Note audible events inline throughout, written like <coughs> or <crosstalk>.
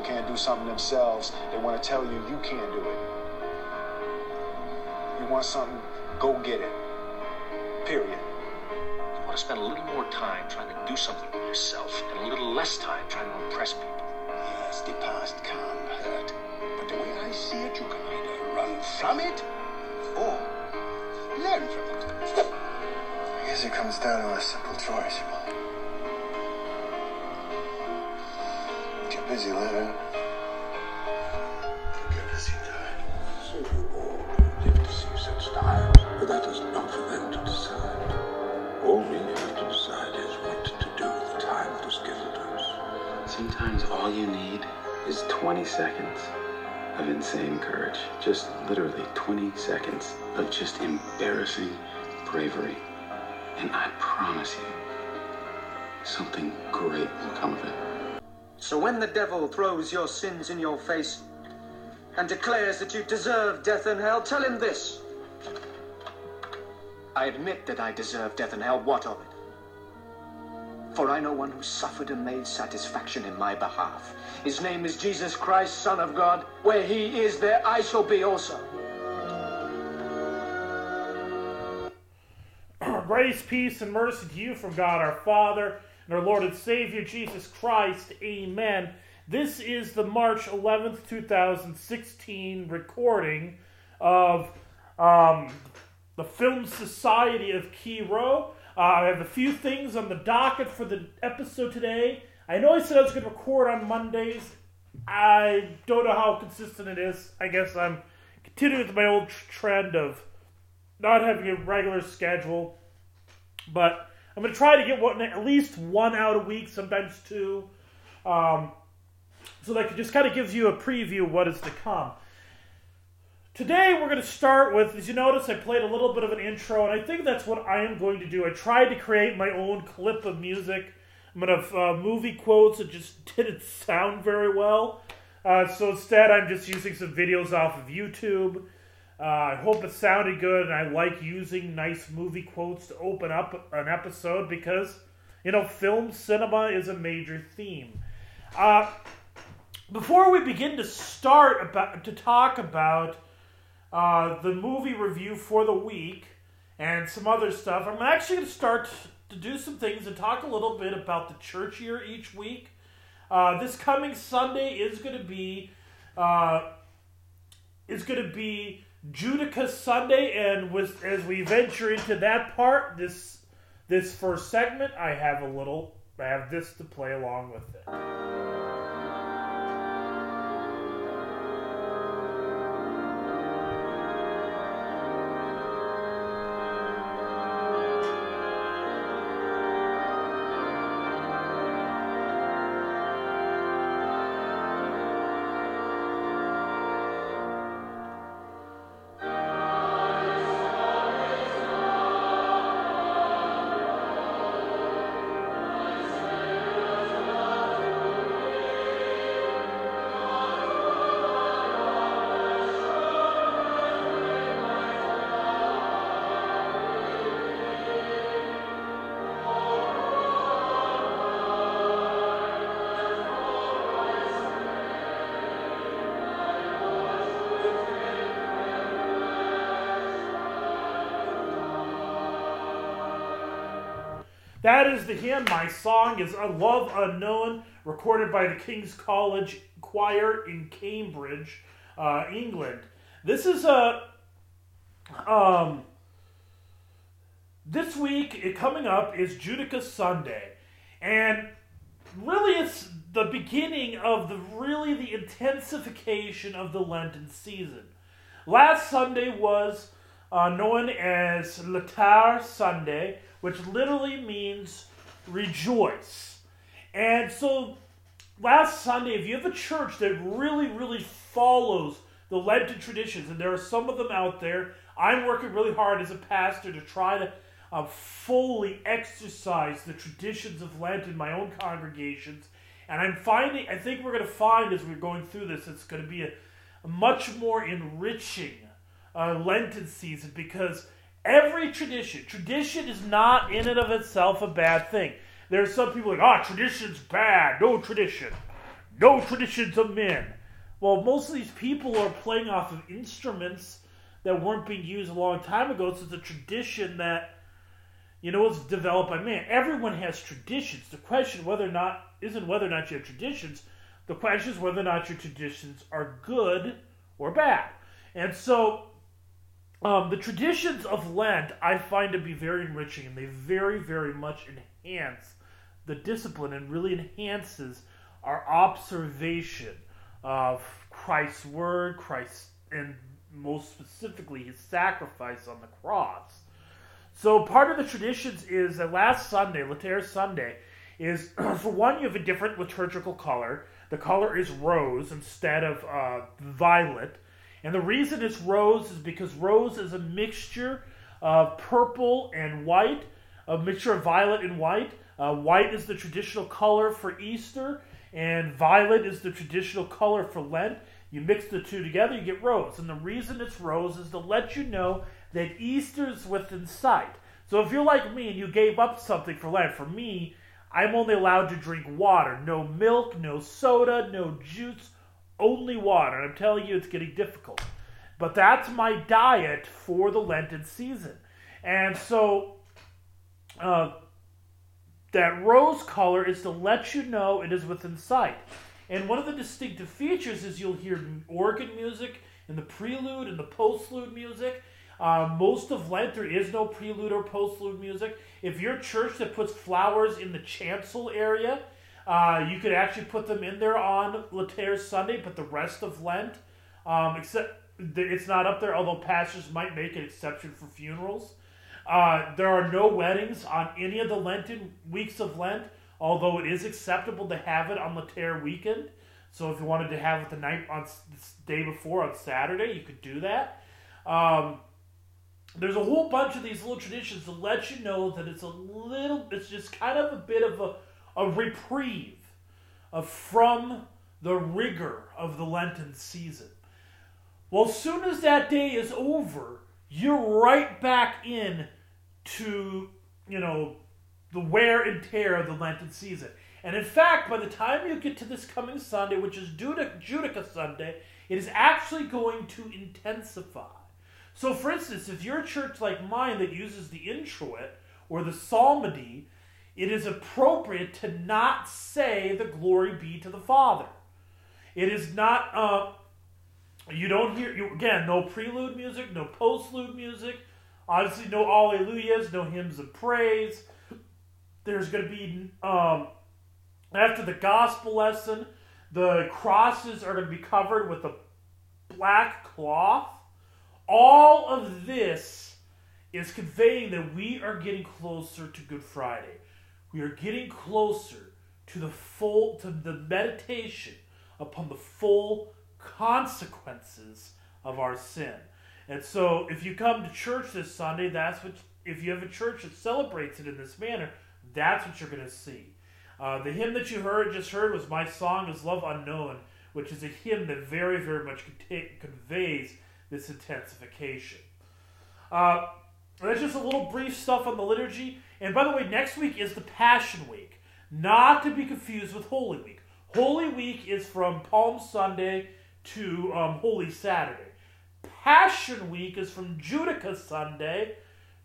people can't do something themselves, they want to tell you you can't do it. You want something, go get it. Period. You want to spend a little more time trying to do something for yourself and a little less time trying to impress people. Yes, the past can hurt. But the way I see it, you can either run from it or learn from it. I guess it comes down to a simple choice, you know. Busy living. Too busy dying. So you all live to see such times, but that is not for them to decide. All we have to decide is what to do with the time that is given to us. Sometimes all you need is 20 seconds of insane courage. Just literally 20 seconds of just embarrassing bravery. And I promise you, something great will come of it. So when the devil throws your sins in your face and declares that you deserve death and hell, tell him this. I admit that I deserve death and hell. What of it? For I know one who suffered and made satisfaction in my behalf. His name is Jesus Christ, Son of God. Where he is, there I shall be also. <clears throat> Grace, peace, and mercy to you from God our Father and our Lord and Savior Jesus Christ. Amen. This is the March 11th, 2016 recording of um, the Film Society of Kiro. Uh, I have a few things on the docket for the episode today. I know I said I was going to record on Mondays. I don't know how consistent it is. I guess I'm continuing with my old trend of not having a regular schedule. But I'm going to try to get one at least one out a week, sometimes two. Um, so that just kind of gives you a preview of what is to come. Today we're going to start with, as you notice, I played a little bit of an intro, and I think that's what I am going to do. I tried to create my own clip of music. I'm going to have uh, movie quotes that just <laughs> didn't sound very well. Uh, so instead, I'm just using some videos off of YouTube. Uh, I hope it sounded good, and I like using nice movie quotes to open up an episode because, you know, film cinema is a major theme. Uh, before we begin to start about to talk about uh, the movie review for the week and some other stuff, I'm actually going to start to do some things and talk a little bit about the church year each week. Uh, this coming Sunday is going to be uh, is going to be Judica Sunday, and with as we venture into that part, this this first segment, I have a little, I have this to play along with it. The hymn. My song is A Love Unknown, recorded by the King's College Choir in Cambridge, uh, England. This is a. Um, this week, coming up, is Judica Sunday. And really, it's the beginning of the really the intensification of the Lenten season. Last Sunday was uh, known as Laetare Sunday, which literally means rejoice. And so, last Sunday, if you have a church that really, really follows the Lenten traditions, and there are some of them out there, I'm working really hard as a pastor to try to uh, fully exercise the traditions of Lent in my own congregations. And I'm finding, I think we're going to find as we're going through this, it's going to be a, a much more enriching uh, Lenten season because every tradition, tradition is not in and of itself a bad thing. There are some people like, ah, oh, tradition's bad, no tradition. no traditions of men. Well, most of these people are playing off of instruments that weren't being used a long time ago, so it's a tradition that you know was developed by man. Everyone has traditions. The question whether or not isn't whether or not you have traditions. The question is whether or not your traditions are good or bad. And so um, the traditions of Lent I find to be very enriching, and they very, very much enhance the discipline and really enhances our observation of Christ's word, Christ, and most specifically his sacrifice on the cross. So part of the traditions is that last Sunday, Laetare Sunday, is <clears throat> for one you have a different liturgical color. The color is rose instead of uh, violet, and the reason it's rose is because rose is a mixture of purple and white, a mixture of violet and white. Uh, white is the traditional color for Easter, and violet is the traditional color for Lent. You mix the two together, you get rose. And the reason it's rose is to let you know that Easter's within sight. So if you're like me and you gave up something for Lent, for me, I'm only allowed to drink water. No milk, no soda, no juice, only water. I'm telling you, it's getting difficult. But that's my diet for the Lenten season. And so uh, that rose color is to let you know it is within sight. And one of the distinctive features is you'll hear organ music in the prelude and the postlude music. Uh, most of Lent, there is no prelude or postlude music. If you're a church that puts flowers in the chancel area, uh, you could actually put them in there on Laetare Sunday, but the rest of Lent, um, except it's not up there, although pastors might make an exception for funerals. Uh, there are no weddings on any of the Lenten weeks of Lent, although it is acceptable to have it on Laetare weekend. So if you wanted to have it the night on the day before on Saturday, you could do that. Um, there's a whole bunch of these little traditions to let you know that it's a little, it's just kind of a bit of a, a reprieve of, from the rigor of the Lenten season. Well, as soon as that day is over, you're right back in to, you know, the wear and tear of the Lenten season. And in fact, by the time you get to this coming Sunday, which is Judica Sunday, it is actually going to intensify. So, for instance, if you're a church like mine that uses the introit or the psalmody, it is appropriate to not say the glory be to the Father. It is not, uh, you don't hear, you, again, no prelude music, no postlude music, obviously no alleluias, no hymns of praise. There's going to be, um, after the gospel lesson, the crosses are going to be covered with a black cloth. All of this is conveying that we are getting closer to Good Friday. We are getting closer to the full to the meditation upon the full consequences of our sin. And so if you come to church this Sunday, that's what if you have a church that celebrates it in this manner, that's what you're going to see. Uh, the hymn that you heard just heard was "My Song Is Love Unknown," which is a hymn that very, very much conveys this intensification. Uh, that's just a little brief stuff on the liturgy. And by the way, next week is the Passion Week, not to be confused with Holy Week. Holy Week is from Palm Sunday to um, Holy Saturday. Passion Week is from Judica Sunday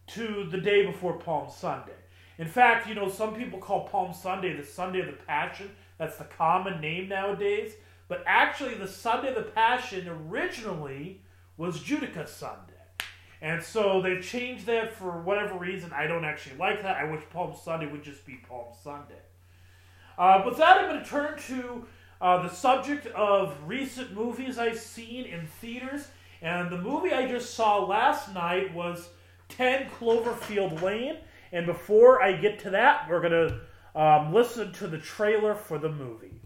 to the day before Palm Sunday. In fact, you know, some people call Palm Sunday the Sunday of the Passion. That's the common name nowadays. But actually, the Sunday of the Passion originally was Judica Sunday. And so they've changed that for whatever reason. I don't actually like that. I wish Palm Sunday would just be Palm Sunday. Uh, with that, I'm going to turn to uh, the subject of recent movies I've seen in theaters. And the movie I just saw last night was 10 Cloverfield Lane. And before I get to that, we're going to um, listen to the trailer for the movie.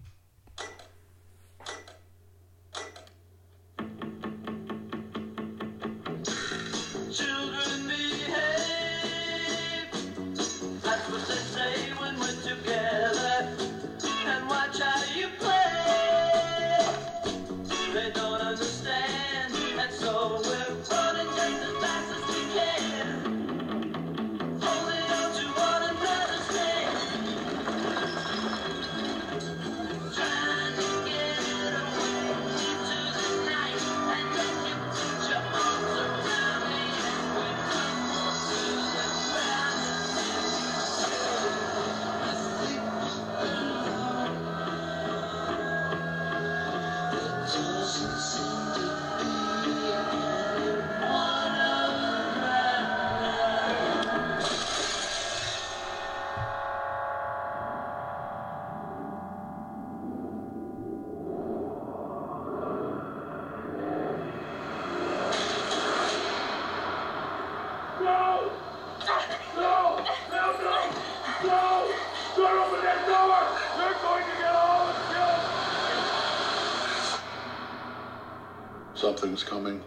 Something's coming.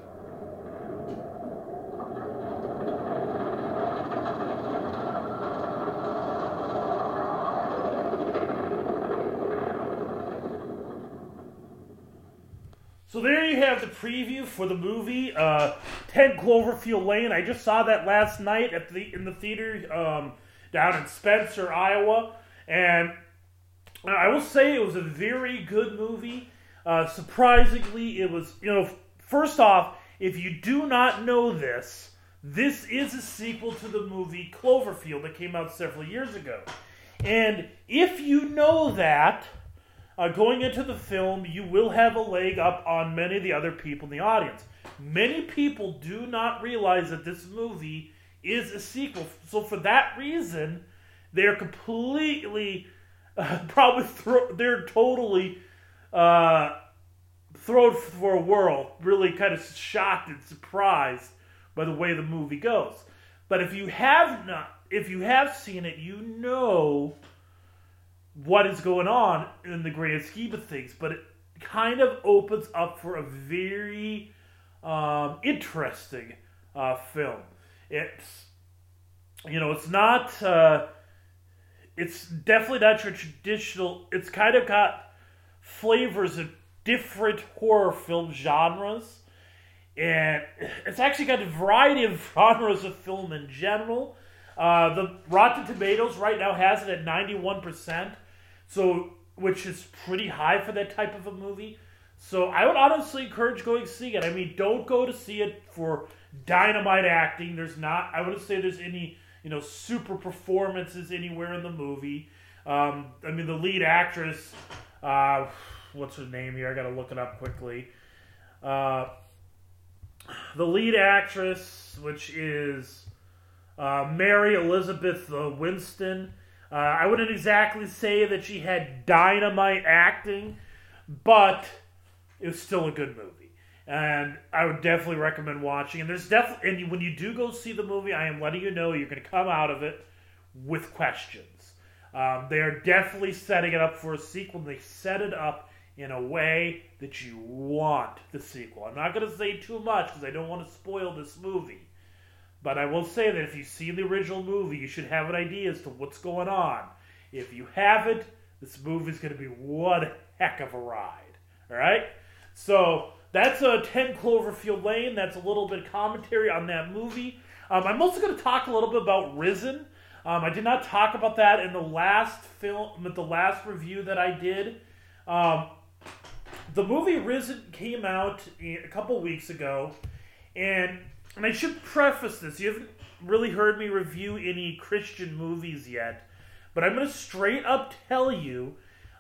So there you have the preview for the movie uh, 10 Cloverfield Lane. I just saw that last night at the in the theater um, down in Spencer, Iowa, and I will say it was a very good movie. Uh, surprisingly, it was you know first off, if you do not know this, this is a sequel to the movie Cloverfield that came out several years ago, and if you know that uh, going into the film, you will have a leg up on many of the other people in the audience. Many people do not realize that this movie is a sequel. So for that reason, they're completely, uh, <laughs> probably thro- they're totally uh, thrown for a whirl. Really kind of shocked and surprised by the way the movie goes. But if you have not, if you have seen it, you know what is going on in the grand scheme of things, but it kind of opens up for a very um, interesting uh, film. It's you know, it's not. Uh, it's definitely not your traditional. It's kind of got flavors of different horror film genres, and it's actually got a variety of <laughs> genres of film in general. Uh, the Rotten Tomatoes right now has it at ninety one percent. So, which is pretty high for that type of a movie. So, I would honestly encourage going to see it. I mean, don't go to see it for dynamite acting. There's not, I wouldn't say there's any, you know, super performances anywhere in the movie. Um, I mean, the lead actress, uh, what's her name here? I got to look it up quickly. Uh, the lead actress, which is uh, Mary Elizabeth Winstead. Uh, I wouldn't exactly say that she had dynamite acting, but it was still a good movie. And I would definitely recommend watching. And there's definitely, and when you do go see the movie, I am letting you know you're going to come out of it with questions. Um, they are definitely setting it up for a sequel. They set it up in a way that you want the sequel. I'm not going to say too much because I don't want to spoil this movie. But I will say that if you've seen the original movie, you should have an idea as to what's going on. If you haven't, this movie is going to be one heck of a ride. All right? So that's a 10 Cloverfield Lane. That's a little bit of commentary on that movie. Um, I'm also going to talk a little bit about Risen. Um, I did not talk about that in the last film, the last review that I did. Um, the movie Risen came out a couple weeks ago, and and I should preface this: you haven't really heard me review any Christian movies yet, but I'm going to straight up tell you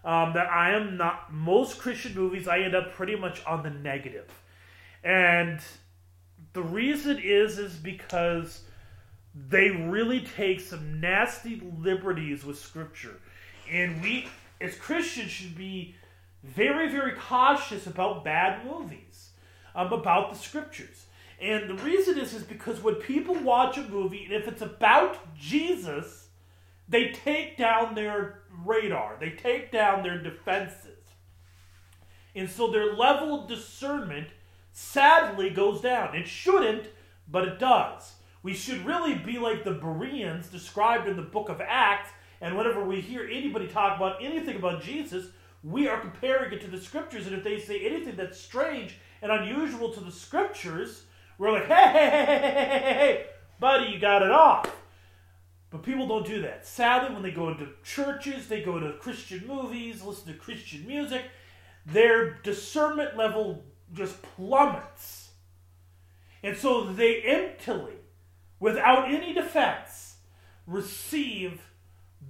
um, that I am not. Most Christian movies, I end up pretty much on the negative, and the reason is is because they really take some nasty liberties with Scripture, and we as Christians should be very very cautious about bad movies, um, about the Scriptures. And the reason is is because when people watch a movie, and if it's about Jesus, they take down their radar, they take down their defenses. And so their level of discernment sadly goes down. It shouldn't, but it does. We should really be like the Bereans described in the book of Acts, and whenever we hear anybody talk about anything about Jesus, we are comparing it to the scriptures, and if they say anything that's strange and unusual to the scriptures, we're like, hey, hey, hey, hey, hey, hey, hey, buddy, you got it off. But people don't do that. Sadly, when they go into churches, they go to Christian movies, listen to Christian music, their discernment level just plummets. And so they emptily, without any defense, receive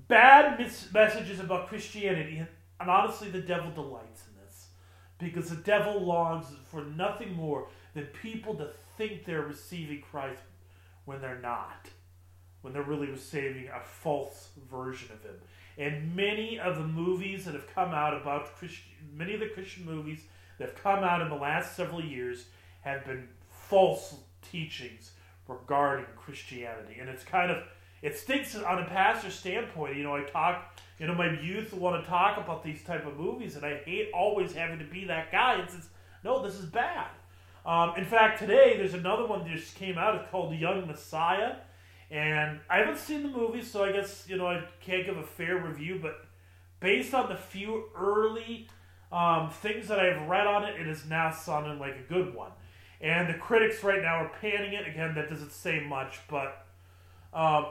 bad mis- messages about Christianity. And honestly, the devil delights in this because the devil longs for nothing more than people to think they're receiving Christ when they're not, when they're really receiving a false version of Him. And many of the movies that have come out about Christian, many of the Christian movies that have come out in the last several years have been false teachings regarding Christianity. And it's kind of, it stinks on a pastor's standpoint. You know, I talk you know, my youth want to talk about these type of movies, and I hate always having to be that guy. It's, it's no, this is bad. Um, in fact, today there's another one that just came out. It's called Young Messiah, and I haven't seen the movie, so I guess you know I can't give a fair review. But based on the few early um, things that I've read on it, it is now sounding like a good one. And the critics right now are panning it. Again, that doesn't say much, but um,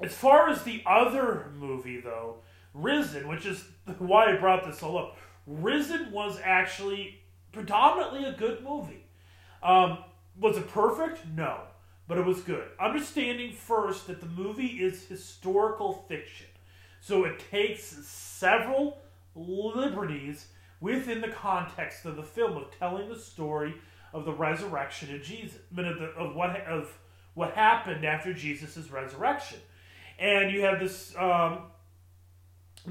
as far as the other movie, though, Risen, which is <laughs> why I brought this all up, Risen was actually predominantly a good movie. Um, was it perfect? No, but it was good. Understanding first that the movie is historical fiction, so it takes several liberties within the context of the film of telling the story of the resurrection of Jesus, of the, of what of what happened after Jesus' resurrection, and you have this um,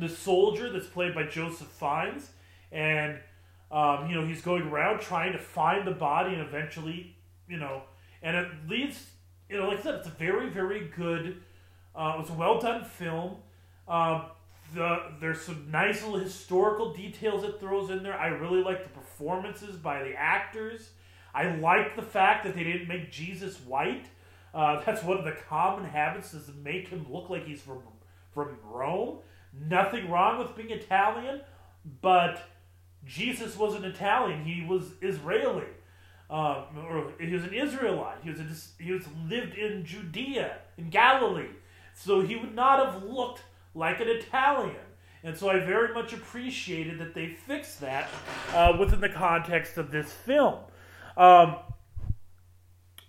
soldier that's played by Joseph Fiennes, and um, you know he's going around trying to find the body, and eventually, you know, and it leads, you know, like I said, it's a very very good, uh, it was a well done film. Um, the, there's some nice little historical details it throws in there. I really like the performances by the actors. I like the fact that they didn't make Jesus white. Uh, that's one of the common habits is to make him look like he's from from Rome. Nothing wrong with being Italian, but Jesus wasn't Italian. He was Israeli, um, or he was an Israelite. He was a, he was lived in Judea in Galilee, so he would not have looked like an Italian. And so I very much appreciated that they fixed that uh, within the context of this film. Um,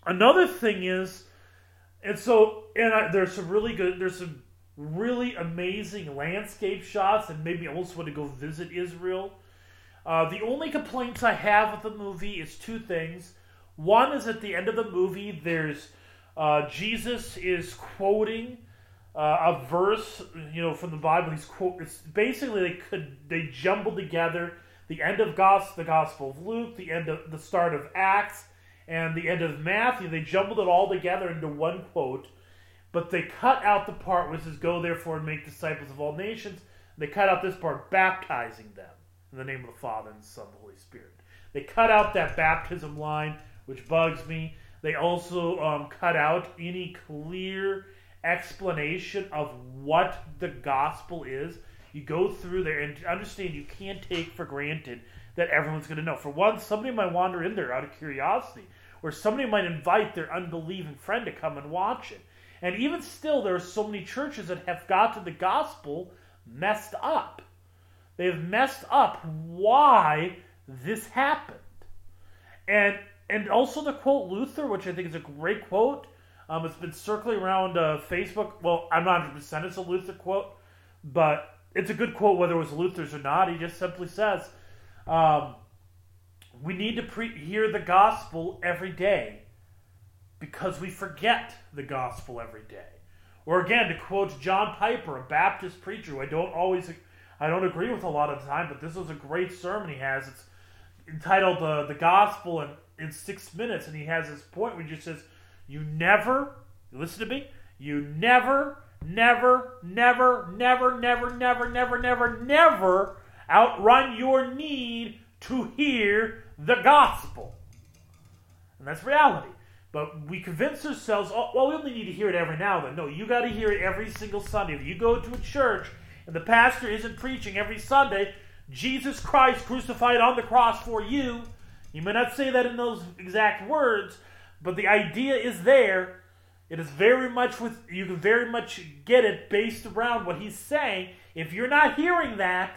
another thing is, and so and I, there's some really good, there's some really amazing landscape shots, and maybe I also want to go visit Israel. Uh, the only complaints I have with the movie is two things. One is at the end of the movie, there's uh, Jesus is quoting uh, a verse, you know, from the Bible. He's quote. It's basically they could they jumbled together the end of gospel, the Gospel of Luke, the end of the start of Acts, and the end of Matthew. They jumbled it all together into one quote, but they cut out the part which says, "Go therefore and make disciples of all nations." They cut out this part, baptizing them in the name of the Father and the Son and the Holy Spirit. They cut out that baptism line, which bugs me. They also um, cut out any clear explanation of what the gospel is. You go through there and understand you can't take for granted that everyone's going to know. For one, somebody might wander in there out of curiosity, or somebody might invite their unbelieving friend to come and watch it. And even still, there are so many churches that have got the gospel messed up. They have messed up why this happened. And and also the quote Luther, which I think is a great quote, um, it's been circling around uh, Facebook. Well, I'm not 100% it's a Luther quote, but it's a good quote whether it was Luther's or not. He just simply says, um, We need to pre- hear the gospel every day because we forget the gospel every day. Or again, to quote John Piper, a Baptist preacher who I don't always, I don't agree with a lot of the time, but this was a great sermon he has. It's entitled uh, "The Gospel in, in Six Minutes," and he has this point where he just says, you never, listen to me, you never, never, never, never, never, never, never, never, never outrun your need to hear the gospel. And that's reality. But we convince ourselves, oh, well, we only need to hear it every now and then. No, you got to hear it every single Sunday. If you go to a church and the pastor isn't preaching every Sunday, Jesus Christ crucified on the cross for you, you may not say that in those exact words, but the idea is there. It is very much with you can very much get it based around what he's saying. If you're not hearing that,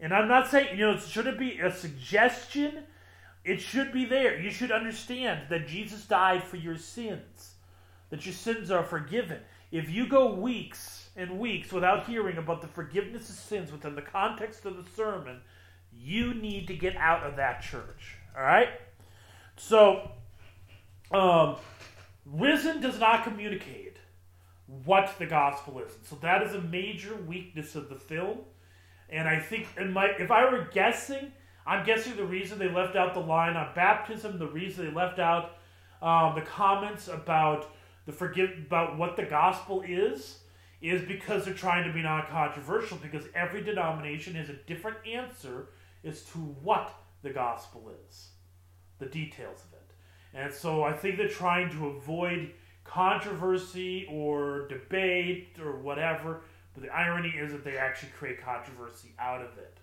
and I'm not saying you know, it should it be a suggestion? It should be there. You should understand that Jesus died for your sins, that your sins are forgiven. If you go weeks and weeks without hearing about the forgiveness of sins within the context of the sermon, you need to get out of that church. All right? So, um, Risen does not communicate what the gospel is. So that is a major weakness of the film. And I think, if I were guessing, I'm guessing the reason they left out the line on baptism, the reason they left out um, the comments about the forgive about what the gospel is, is because they're trying to be non-controversial because every denomination has a different answer as to what the gospel is, the details of it. And so I think they're trying to avoid controversy or debate or whatever, but the irony is that they actually create controversy out of it.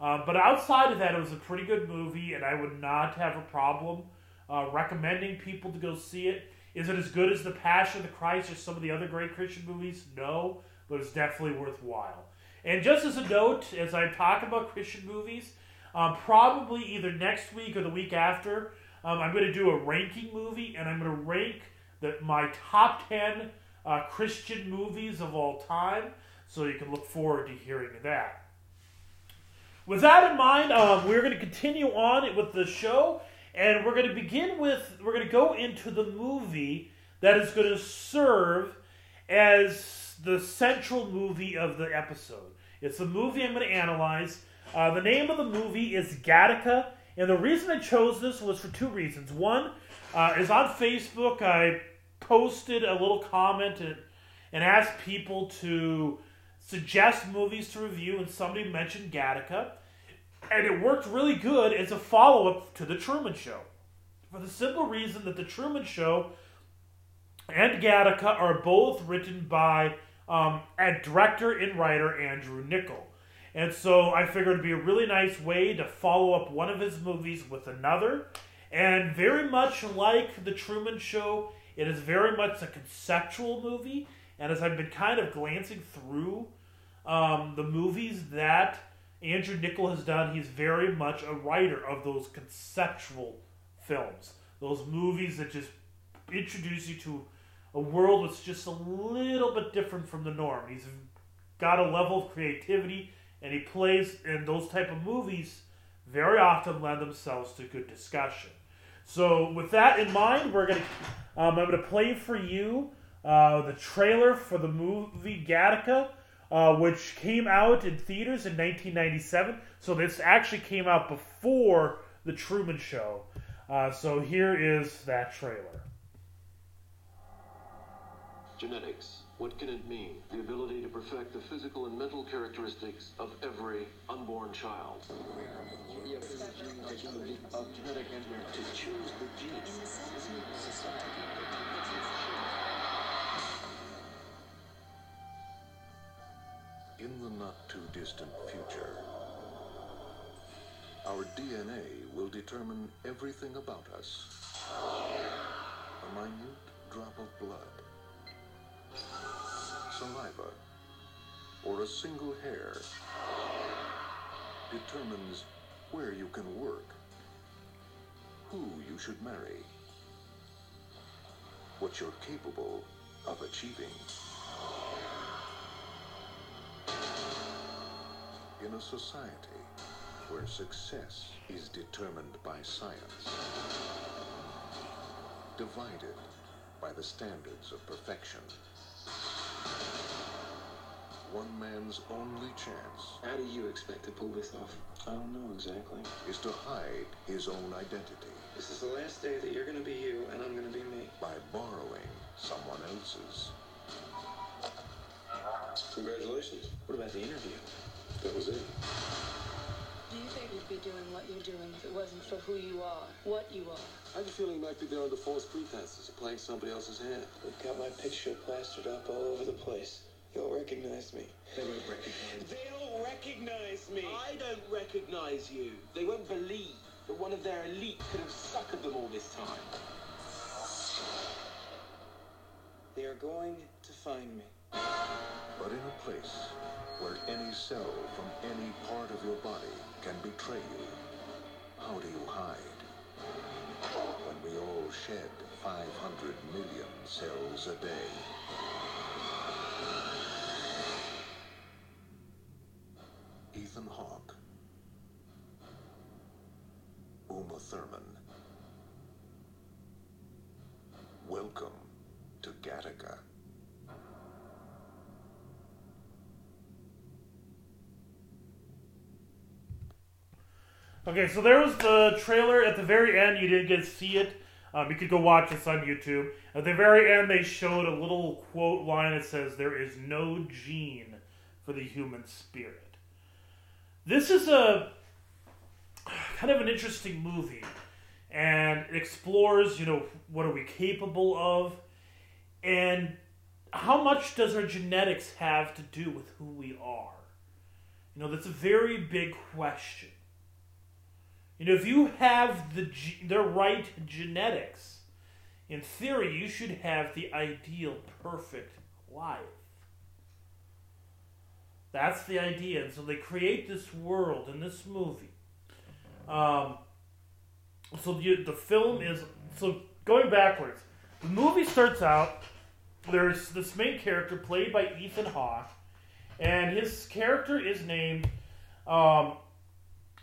Uh, but outside of that, it was a pretty good movie, and I would not have a problem uh, recommending people to go see it. Is it as good as The Passion of the Christ or some of the other great Christian movies? No, but it's definitely worthwhile. And just as a note, as I talk about Christian movies, um, probably either next week or the week after, um, I'm going to do a ranking movie, and I'm going to rank the, my top 10 uh, Christian movies of all time. So you can look forward to hearing that. With that in mind, um, we're going to continue on with the show, and we're going to begin with we're going to go into the movie that is going to serve as the central movie of the episode. It's the movie I'm going to analyze. Uh, the name of the movie is Gattaca, and the reason I chose this was for two reasons. One uh, is on Facebook, I posted a little comment and, and asked people to suggest movies to review, and somebody mentioned Gattaca. And it worked really good as a follow up to The Truman Show. For the simple reason that The Truman Show and Gattaca are both written by um, a director and writer Andrew Niccol. And so I figured it'd be a really nice way to follow up one of his movies with another. And very much like The Truman Show, it is very much a conceptual movie. And as I've been kind of glancing through um, the movies that Andrew Niccol has done, he's very much a writer of those conceptual films. Those movies that just introduce you to a world that's just a little bit different from the norm. He's got a level of creativity, and he plays in those type of movies very often lend themselves to good discussion. So, with that in mind, we're gonna um, I'm gonna play for you uh, the trailer for the movie Gattaca, uh, which came out in theaters in 1997. So this actually came out before the Truman Show. Uh, so here is that trailer. Genetics. What can it mean? The ability to perfect the physical and mental characteristics of every unborn child. Of genetic engineering to choose the genes. Too distant future, our DNA will determine everything about us. A minute drop of blood, saliva, or a single hair. Determines where you can work, who you should marry, what you're capable of achieving. In a society where success is determined by science, divided by the standards of perfection, one man's only chance How do you expect to pull this off? I don't know exactly. is to hide his own identity This is the last day that you're gonna be you and I'm gonna be me. by borrowing someone else's. Congratulations. What about the interview? That was it. Do you think you'd be doing what you're doing if it wasn't for who you are, what you are? I have a feeling you might be there under false pretenses, playing somebody else's hand. They've got my picture plastered up all over the place. You'll recognize me. They won't recognize They'll recognize me. I don't recognize you. They won't believe that one of their elite could have suckered them all this time. They are going to find me. But in a place where any cell from any part of your body can betray you, how do you hide? When we all shed 500 million cells a day. Ethan Hawke. Uma Thurman. Welcome to Gattaca. Okay, so there was the trailer at the very end. You didn't get to see it. Um, you could go watch this on YouTube. At the very end, they showed a little quote line that says, There is no gene for the human spirit. This is a kind of an interesting movie and it explores, you know, what are we capable of and how much does our genetics have to do with who we are? You know, that's a very big question. You know, if you have the the right genetics, in theory, you should have the ideal, perfect life. That's the idea. And so they create this world in this movie. Um, so the, the film is so going backwards. The movie starts out. There's this main character played by Ethan Hawke, and his character is named. Um,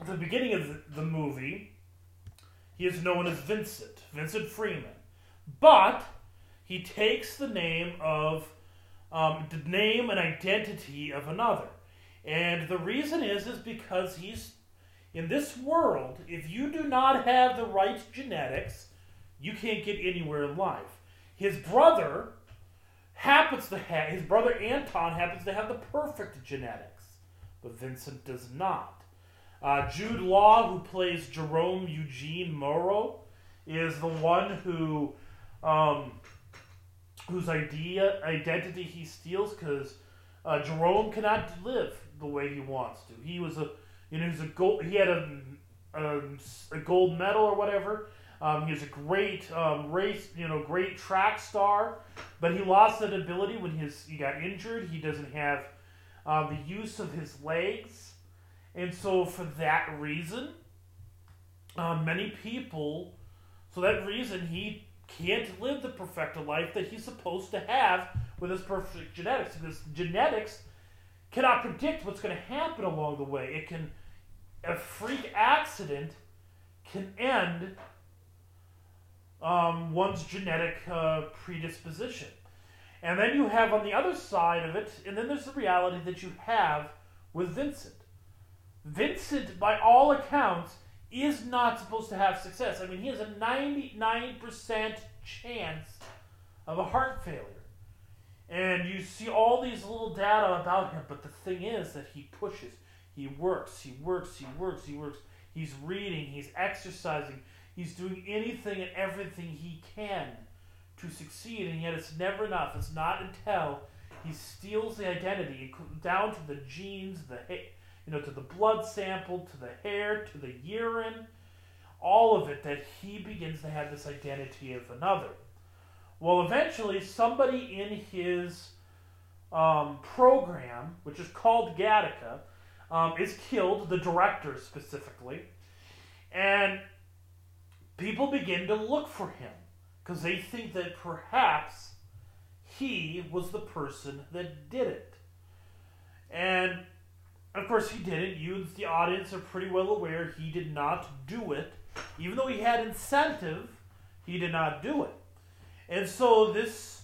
the beginning of the, movie, he is known as Vincent, Vincent Freeman, but he takes the name of um, the name and identity of another, and the reason is is because he's in this world, if you do not have the right genetics, you can't get anywhere in life. His brother happens to have, his brother Anton happens to have the perfect genetics, but Vincent does not. Uh, Jude Law, who plays Jerome Eugene Morrow, is the one who, um, whose idea identity he steals because uh, Jerome cannot live the way he wants to. He was a you know, he's a gold. He had a, a, a gold medal or whatever. Um, he was a great um, race, you know, great track star, but he lost that ability when his he got injured. He doesn't have um, the use of his legs, and so for that reason, um, many people, so that reason he can't live the perfect life that he's supposed to have with his perfect genetics because genetics cannot predict what's going to happen along the way. It can a freak accident can end um, one's genetic uh, predisposition. And then you have on the other side of it, and then there's the reality that you have with Vincent. Vincent, by all accounts, is not supposed to have success. I mean, he has a 99% chance of a heart failure. And you see all these little data about him, but the thing is that he pushes. He works, he works, he works, he works. He's reading, he's exercising, he's doing anything and everything he can to succeed, and yet it's never enough. It's not until he steals the identity down to the genes, the you know, to the blood sample, to the hair, to the urine, all of it that he begins to have this identity of another. Well, eventually, somebody in his um, program, which is called Gattaca, um, is killed, the director specifically, and people begin to look for him because they think that perhaps he was the person that did it. And of course, he didn't. You, the audience, are pretty well aware he did not do it. Even though he had incentive, he did not do it. And so this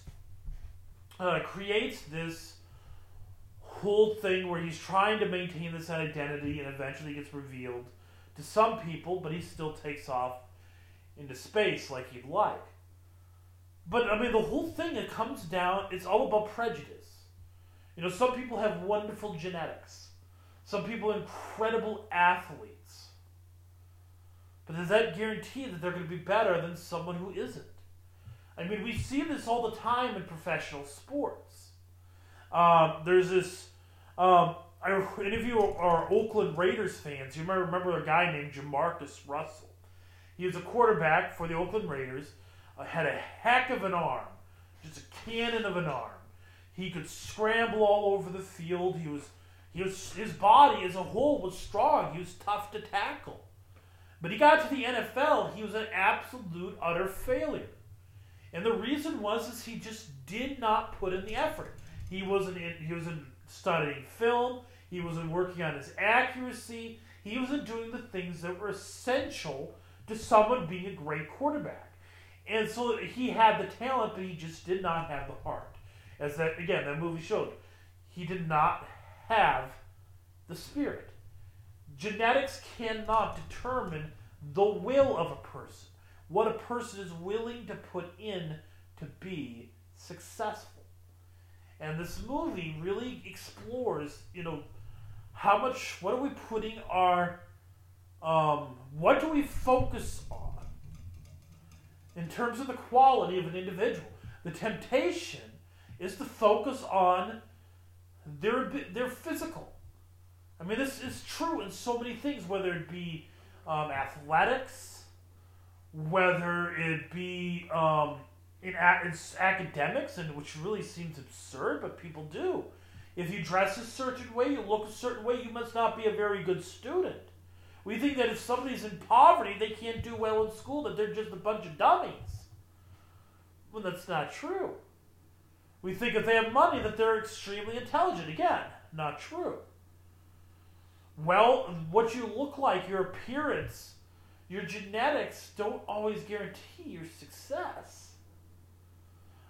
uh, creates this whole thing where he's trying to maintain this identity and eventually gets revealed to some people, but he still takes off into space like he'd like. But I mean, the whole thing it comes down. It's all about prejudice. You know, some people have wonderful genetics. Some people incredible athletes. But does that guarantee that they're going to be better than someone who isn't? I mean, we see this all the time in professional sports. Um, there's this um, I, any of you are Oakland Raiders fans, you might remember a guy named JaMarcus Russell. He was a quarterback for the Oakland Raiders, uh, had a heck of an arm, just a cannon of an arm. He could scramble all over the field. He was, was, his body as a whole was strong. He was tough to tackle. But he got to the NFL, he was an absolute utter failure. And the reason was is he just did not put in the effort. He wasn't in, he was in studying film. He wasn't working on his accuracy. He wasn't doing the things that were essential to someone being a great quarterback. And so he had the talent, but he just did not have the heart. As that again, that movie showed. He did not have the spirit. Genetics cannot determine the will of a person. what a person is willing to put in to be successful. And this movie really explores, you know, how much, what are we putting our, um, what do we focus on in terms of the quality of an individual? The temptation is to focus on their, their physical. I mean, this is true in so many things, whether it be um, athletics, whether it be um, in, in academics, and which really seems absurd, but people do. If you dress a certain way, you look a certain way, you must not be a very good student. We think that if somebody's in poverty, they can't do well in school, that they're just a bunch of dummies. Well, that's not true. We think if they have money, that they're extremely intelligent. Again, not true. Well, what you look like, your appearance, your genetics don't always guarantee your success.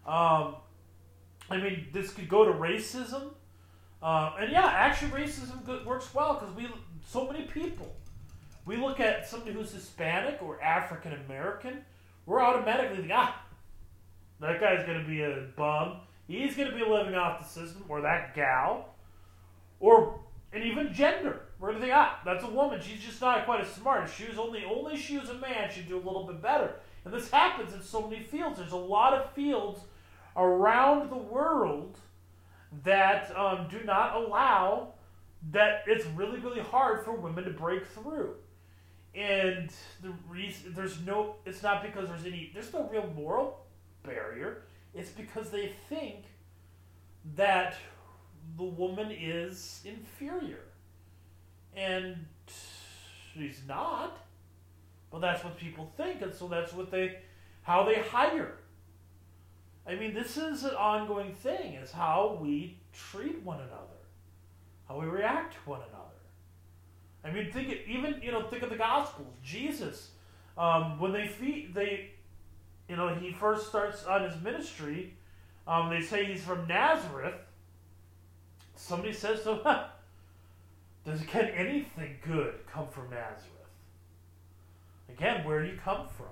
Um, I mean, this could go to racism. Uh, and yeah, actually, racism works well because we so many people. We look at somebody who's Hispanic or African American, we're automatically like, ah, that guy's going to be a bum. He's going to be living off the system, or that gal, or and even gender. We're going to think, ah, that's a woman. She's just not quite as smart. If she was only only she was a man, she'd do a little bit better. And this happens in so many fields. There's a lot of fields around the world that um, do not allow that it's really really hard for women to break through and the reason there's no it's not because there's any there's no real moral barrier it's because they think that the woman is inferior and she's not but that's what people think and so that's what they how they hire I mean, this is an ongoing thing, is how we treat one another, how we react to one another. I mean, think it, even you know, think of the Gospels. Jesus, um, when they feed, they, you know, he first starts on his ministry. Um, they say he's from Nazareth. Somebody says to him, <laughs> "Does can anything good come from Nazareth?" Again, where do you come from?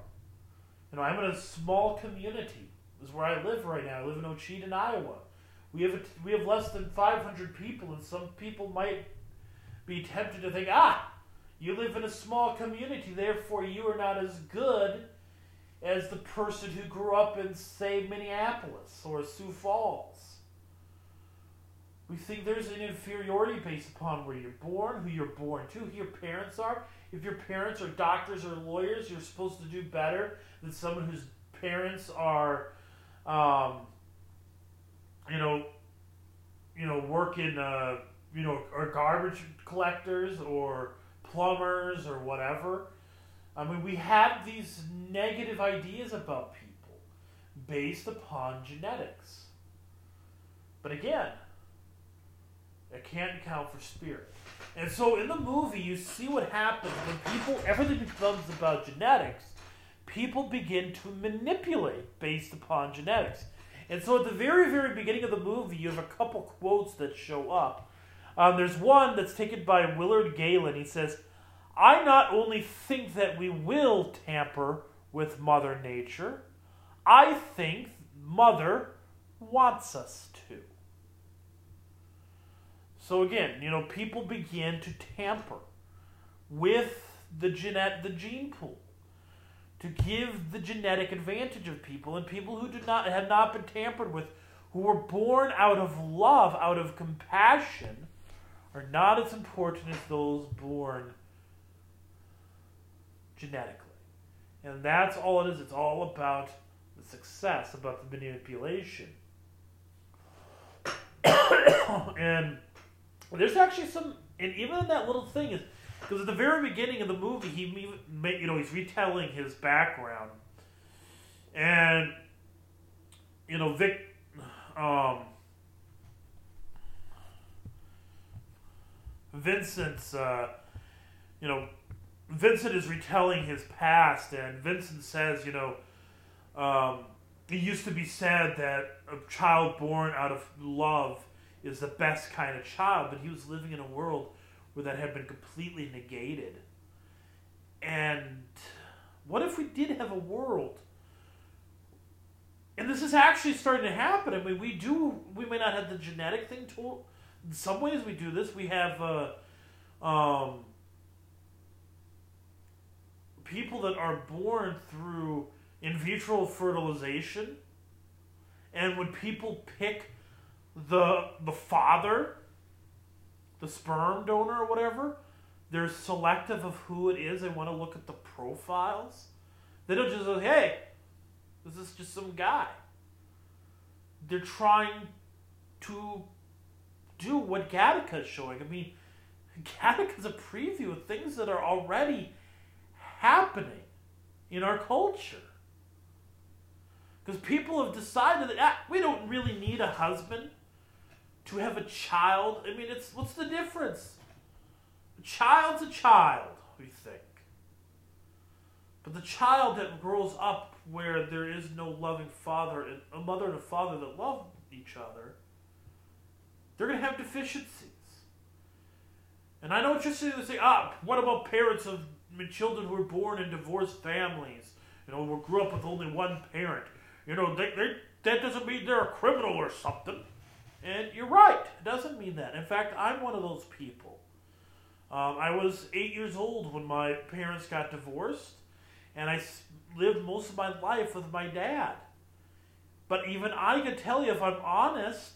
You know, I'm in a small community This is where I live right now. I live in Ocheyedan, Iowa. We have a, we have less than 500 people, and some people might be tempted to think, ah, you live in a small community, therefore you are not as good as the person who grew up in, say, Minneapolis or Sioux Falls. We think there's an inferiority based upon where you're born, who you're born to, who your parents are. If your parents are doctors or lawyers, you're supposed to do better than someone whose parents are um, you know, you know, work in, uh, you know, or garbage collectors or plumbers or whatever. I mean, we have these negative ideas about people based upon genetics. But again, it can't account for spirit. And so in the movie, you see what happens when people, everything becomes about genetics people begin to manipulate based upon genetics. And so at the very, very beginning of the movie, you have a couple quotes that show up. Um, there's one that's taken by Willard Gaylin. He says, I not only think that we will tamper with Mother Nature, I think Mother wants us to. So again, you know, people begin to tamper with the genet the gene pool to give the genetic advantage of people and people who did not have not been tampered with, who were born out of love, out of compassion, are not as important as those born genetically. And that's all it is. It's all about the success, about the manipulation. <coughs> and there's actually some, and even that little thing is because at the very beginning of the movie, he you know he's retelling his background, and you know Vic, um, Vincent's, uh, you know, Vincent is retelling his past, and Vincent says, you know, um, it used to be said that a child born out of love is the best kind of child, but he was living in a world where that had been completely negated. And What if we did have a world? And this is actually starting to happen. I mean, we do. We may not have the genetic thing. To, in some ways, we do this. We have uh, um, people that are born through in vitro fertilization, and when people pick the the father, the sperm donor or whatever, they're selective of who it is. They want to look at the profiles. They don't just say, "Hey, this is just some guy." They're trying to do what Gattaca is showing. I mean, <laughs> Gattaca is a preview of things that are already happening in our culture. Because people have decided that ah, we don't really need a husband to have a child. I mean, it's what's the difference? A child's a child, we think. But the child that grows up where there is no loving father, and a mother and a father that love each other, they're going to have deficiencies. And I know what you're saying. They say, ah, what about parents of children who were born in divorced families? You know, who grew up with only one parent. You know, they, they, that doesn't mean they're a criminal or something. And you're right. It doesn't mean that. In fact, I'm one of those people. Um, I was eight years old when my parents got divorced, and I lived most of my life with my dad. But even I can tell you, if I'm honest,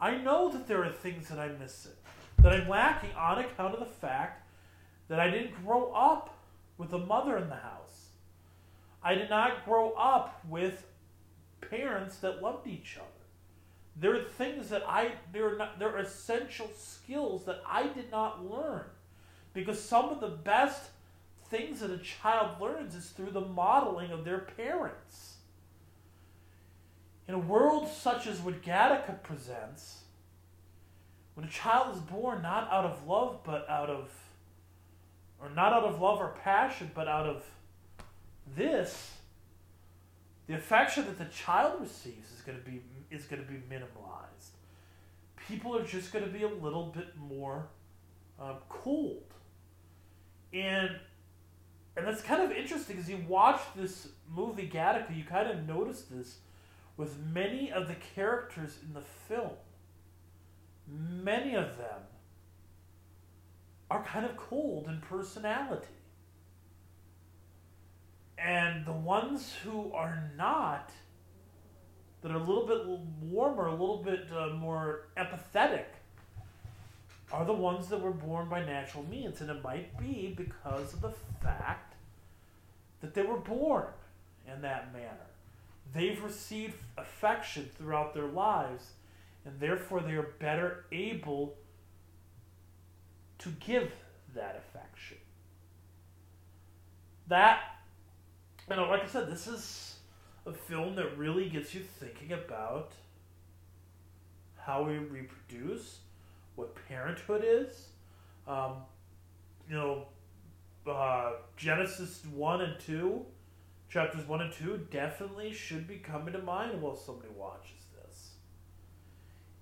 I know that there are things that I'm missing, that I'm lacking on account of the fact that I didn't grow up with a mother in the house. I did not grow up with parents that loved each other. There are things that I there are not, there are essential skills that I did not learn because some of the best things that a child learns is through the modeling of their parents. In a world such as what Gattaca presents, when a child is born not out of love but out of or not out of love or passion but out of this the affection that the child receives is going to be is going to be minimalized. People are just going to be a little bit more um, cold, and and that's kind of interesting as you watch this movie Gattaca, you kind of notice this with many of the characters in the film. Many of them are kind of cold in personality. And the ones who are not, that are a little bit warmer, a little bit uh, more empathetic, are the ones that were born by natural means. And it might be because of the fact that they were born in that manner. They've received affection throughout their lives, and therefore they are better able to give that affection. That you know, like I said, this is a film that really gets you thinking about how we reproduce, what parenthood is. Um, you know, uh, Genesis 1 and 2, chapters 1 and 2, definitely should be coming to mind while somebody watches.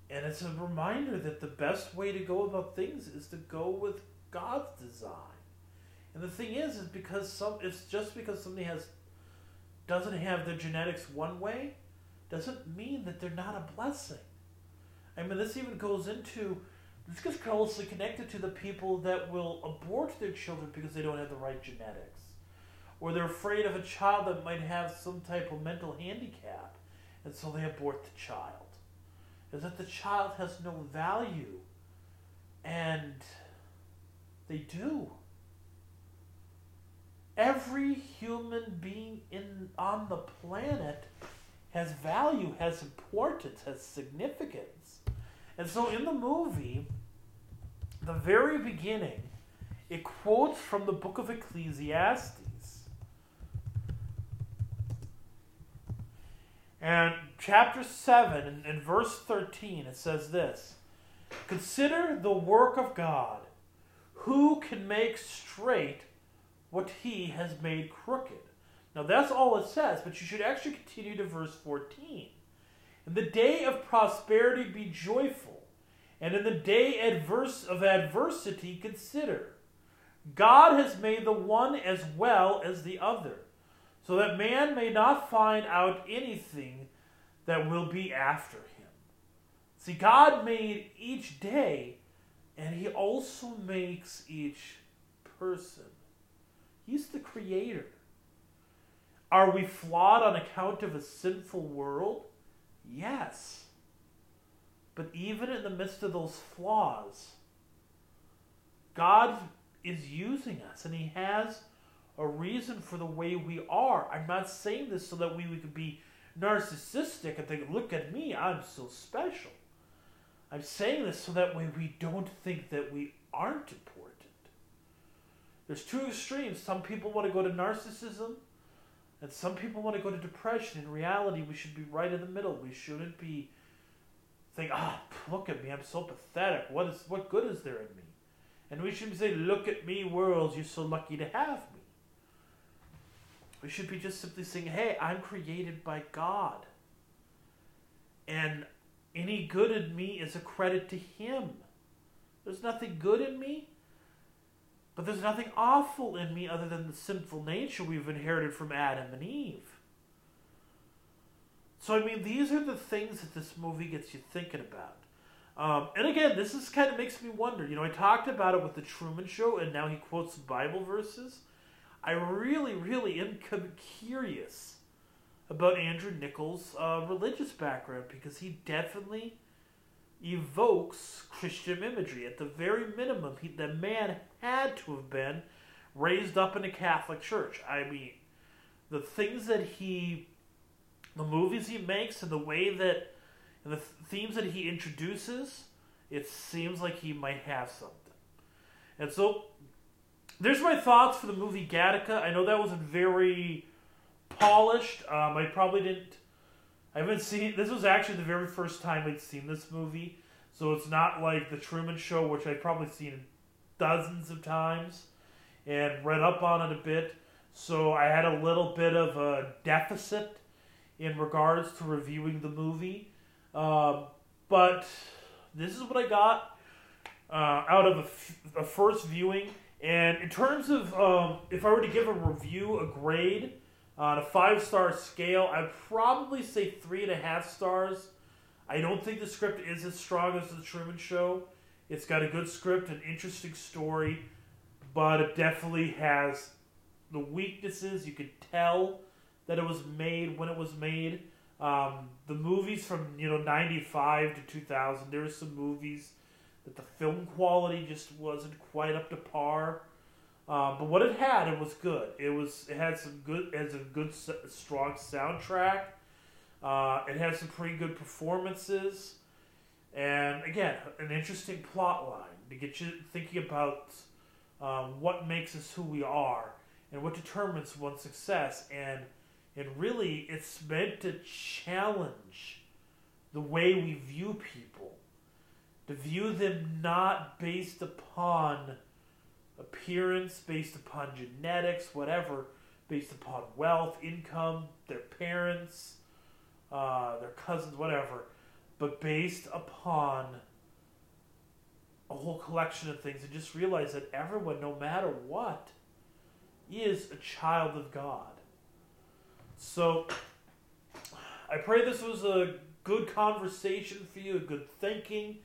And it's a reminder that the best way to go about things is to go with God's design. And the thing is, is because some it's just because somebody has doesn't have their genetics one way, doesn't mean that they're not a blessing. I mean, this even goes into this gets closely connected to the people that will abort their children because they don't have the right genetics, or they're afraid of a child that might have some type of mental handicap, and so they abort the child. Is that the child has no value, and they do. Every human being in on the planet has value, has importance, has significance. And so in the movie, the very beginning, it quotes from the book of Ecclesiastes. And chapter 7 and, verse 13, it says this Consider the work of God. Who can make straight what he has made crooked. Now that's all it says, but you should actually continue to verse 14. In the day of prosperity be joyful, and in the day adverse of adversity consider. God has made the one as well as the other. So that man may not find out anything that will be after him. See, God made each day, and He also makes each person. He's the creator. Are we flawed on account of a sinful world? Yes. But even in the midst of those flaws, God is using us and He has a reason for the way we are. I'm not saying this so that we, could be narcissistic and think, look at me, I'm so special. I'm saying this so that way we don't think that we aren't important. There's two extremes. Some people want to go to narcissism, and some people want to go to depression. In reality, we should be right in the middle. We shouldn't be think, ah, oh, look at me, I'm so pathetic. What is what good is there in me? And we shouldn't say, look at me, world, you're so lucky to have me. We should be just simply saying, hey, I'm created by God. And any good in me is a credit to Him. There's nothing good in me, but there's nothing awful in me other than the sinful nature we've inherited from Adam and Eve. So, I mean, these are the things that this movie gets you thinking about. Um, and again, this is kind of makes me wonder. You know, I talked about it with the Truman Show, and now he quotes Bible verses. I really, really am curious about Andrew Niccol's uh, religious background because he definitely evokes Christian imagery. At the very minimum, he, the man had to have been raised up in a Catholic church. I mean, the things that he, the movies he makes, and the way that, and the themes that he introduces, it seems like he might have something. And so, there's my thoughts for the movie Gattaca. I know that wasn't very polished. Um, I probably didn't. I haven't seen. This was actually the very first time I'd seen this movie, so it's not like the Truman Show, which I've probably seen dozens of times and read up on it a bit. So I had a little bit of a deficit in regards to reviewing the movie. Uh, but this is what I got uh, out of a, f- a first viewing. And in terms of um, if I were to give a review, a grade, on a five star scale, I'd probably say three and a half stars. I don't think the script is as strong as The Truman Show. It's got a good script, an interesting story, but it definitely has the weaknesses. You could tell that it was made when it was made. Um, the movies from you know '95 to 2000, there were some movies that the film quality just wasn't quite up to par. Uh, but what it had, it was good. It was it had some good, it has a good, strong soundtrack. Uh, it had some pretty good performances, and again, an interesting plot line to get you thinking about um, what makes us who we are and what determines one's success. And and really, it's meant to challenge the way we view people, to view them not based upon appearance, based upon genetics, whatever, based upon wealth, income, their parents, uh, their cousins, whatever, but based upon a whole collection of things and just realize that everyone, no matter what, is a child of God. So, I pray this was a good conversation for you, a good thinking.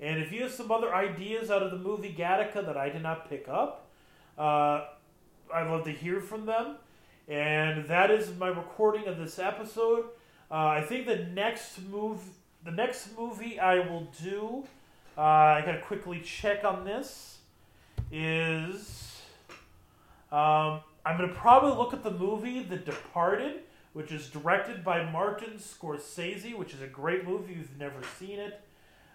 And if you have some other ideas out of the movie Gattaca that I did not pick up, uh, I'd love to hear from them. And that is my recording of this episode. Uh, I think the next move, the next movie I will do, uh, I gotta quickly check on this. Is um, I'm gonna probably look at the movie The Departed, which is directed by Martin Scorsese, which is a great movie if you've never seen it.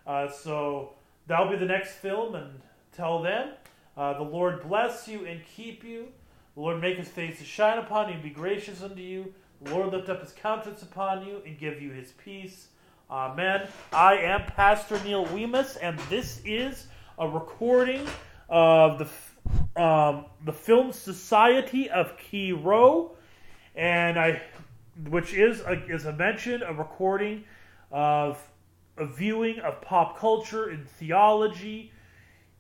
Uh, so that'll be the next film. And till then, uh, the Lord bless you and keep you. The Lord make his face to shine upon you and be gracious unto you. The Lord lift up his countenance upon you and give you his peace. Amen. I am Pastor Neil Wemus, and this is a recording of the um, the Film Society of Key Row, and I, which is, a, as I mentioned, a recording of a viewing of pop culture and theology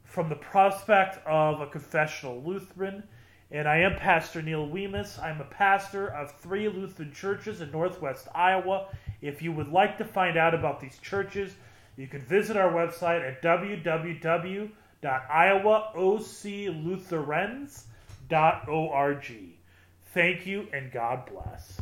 from the prospect of a confessional Lutheran. And I am Pastor Neil Weemus. I'm a pastor of three Lutheran churches in northwest Iowa. If you would like to find out about these churches, you can visit our website at www.iowaoclutherans.org. Thank you and God bless.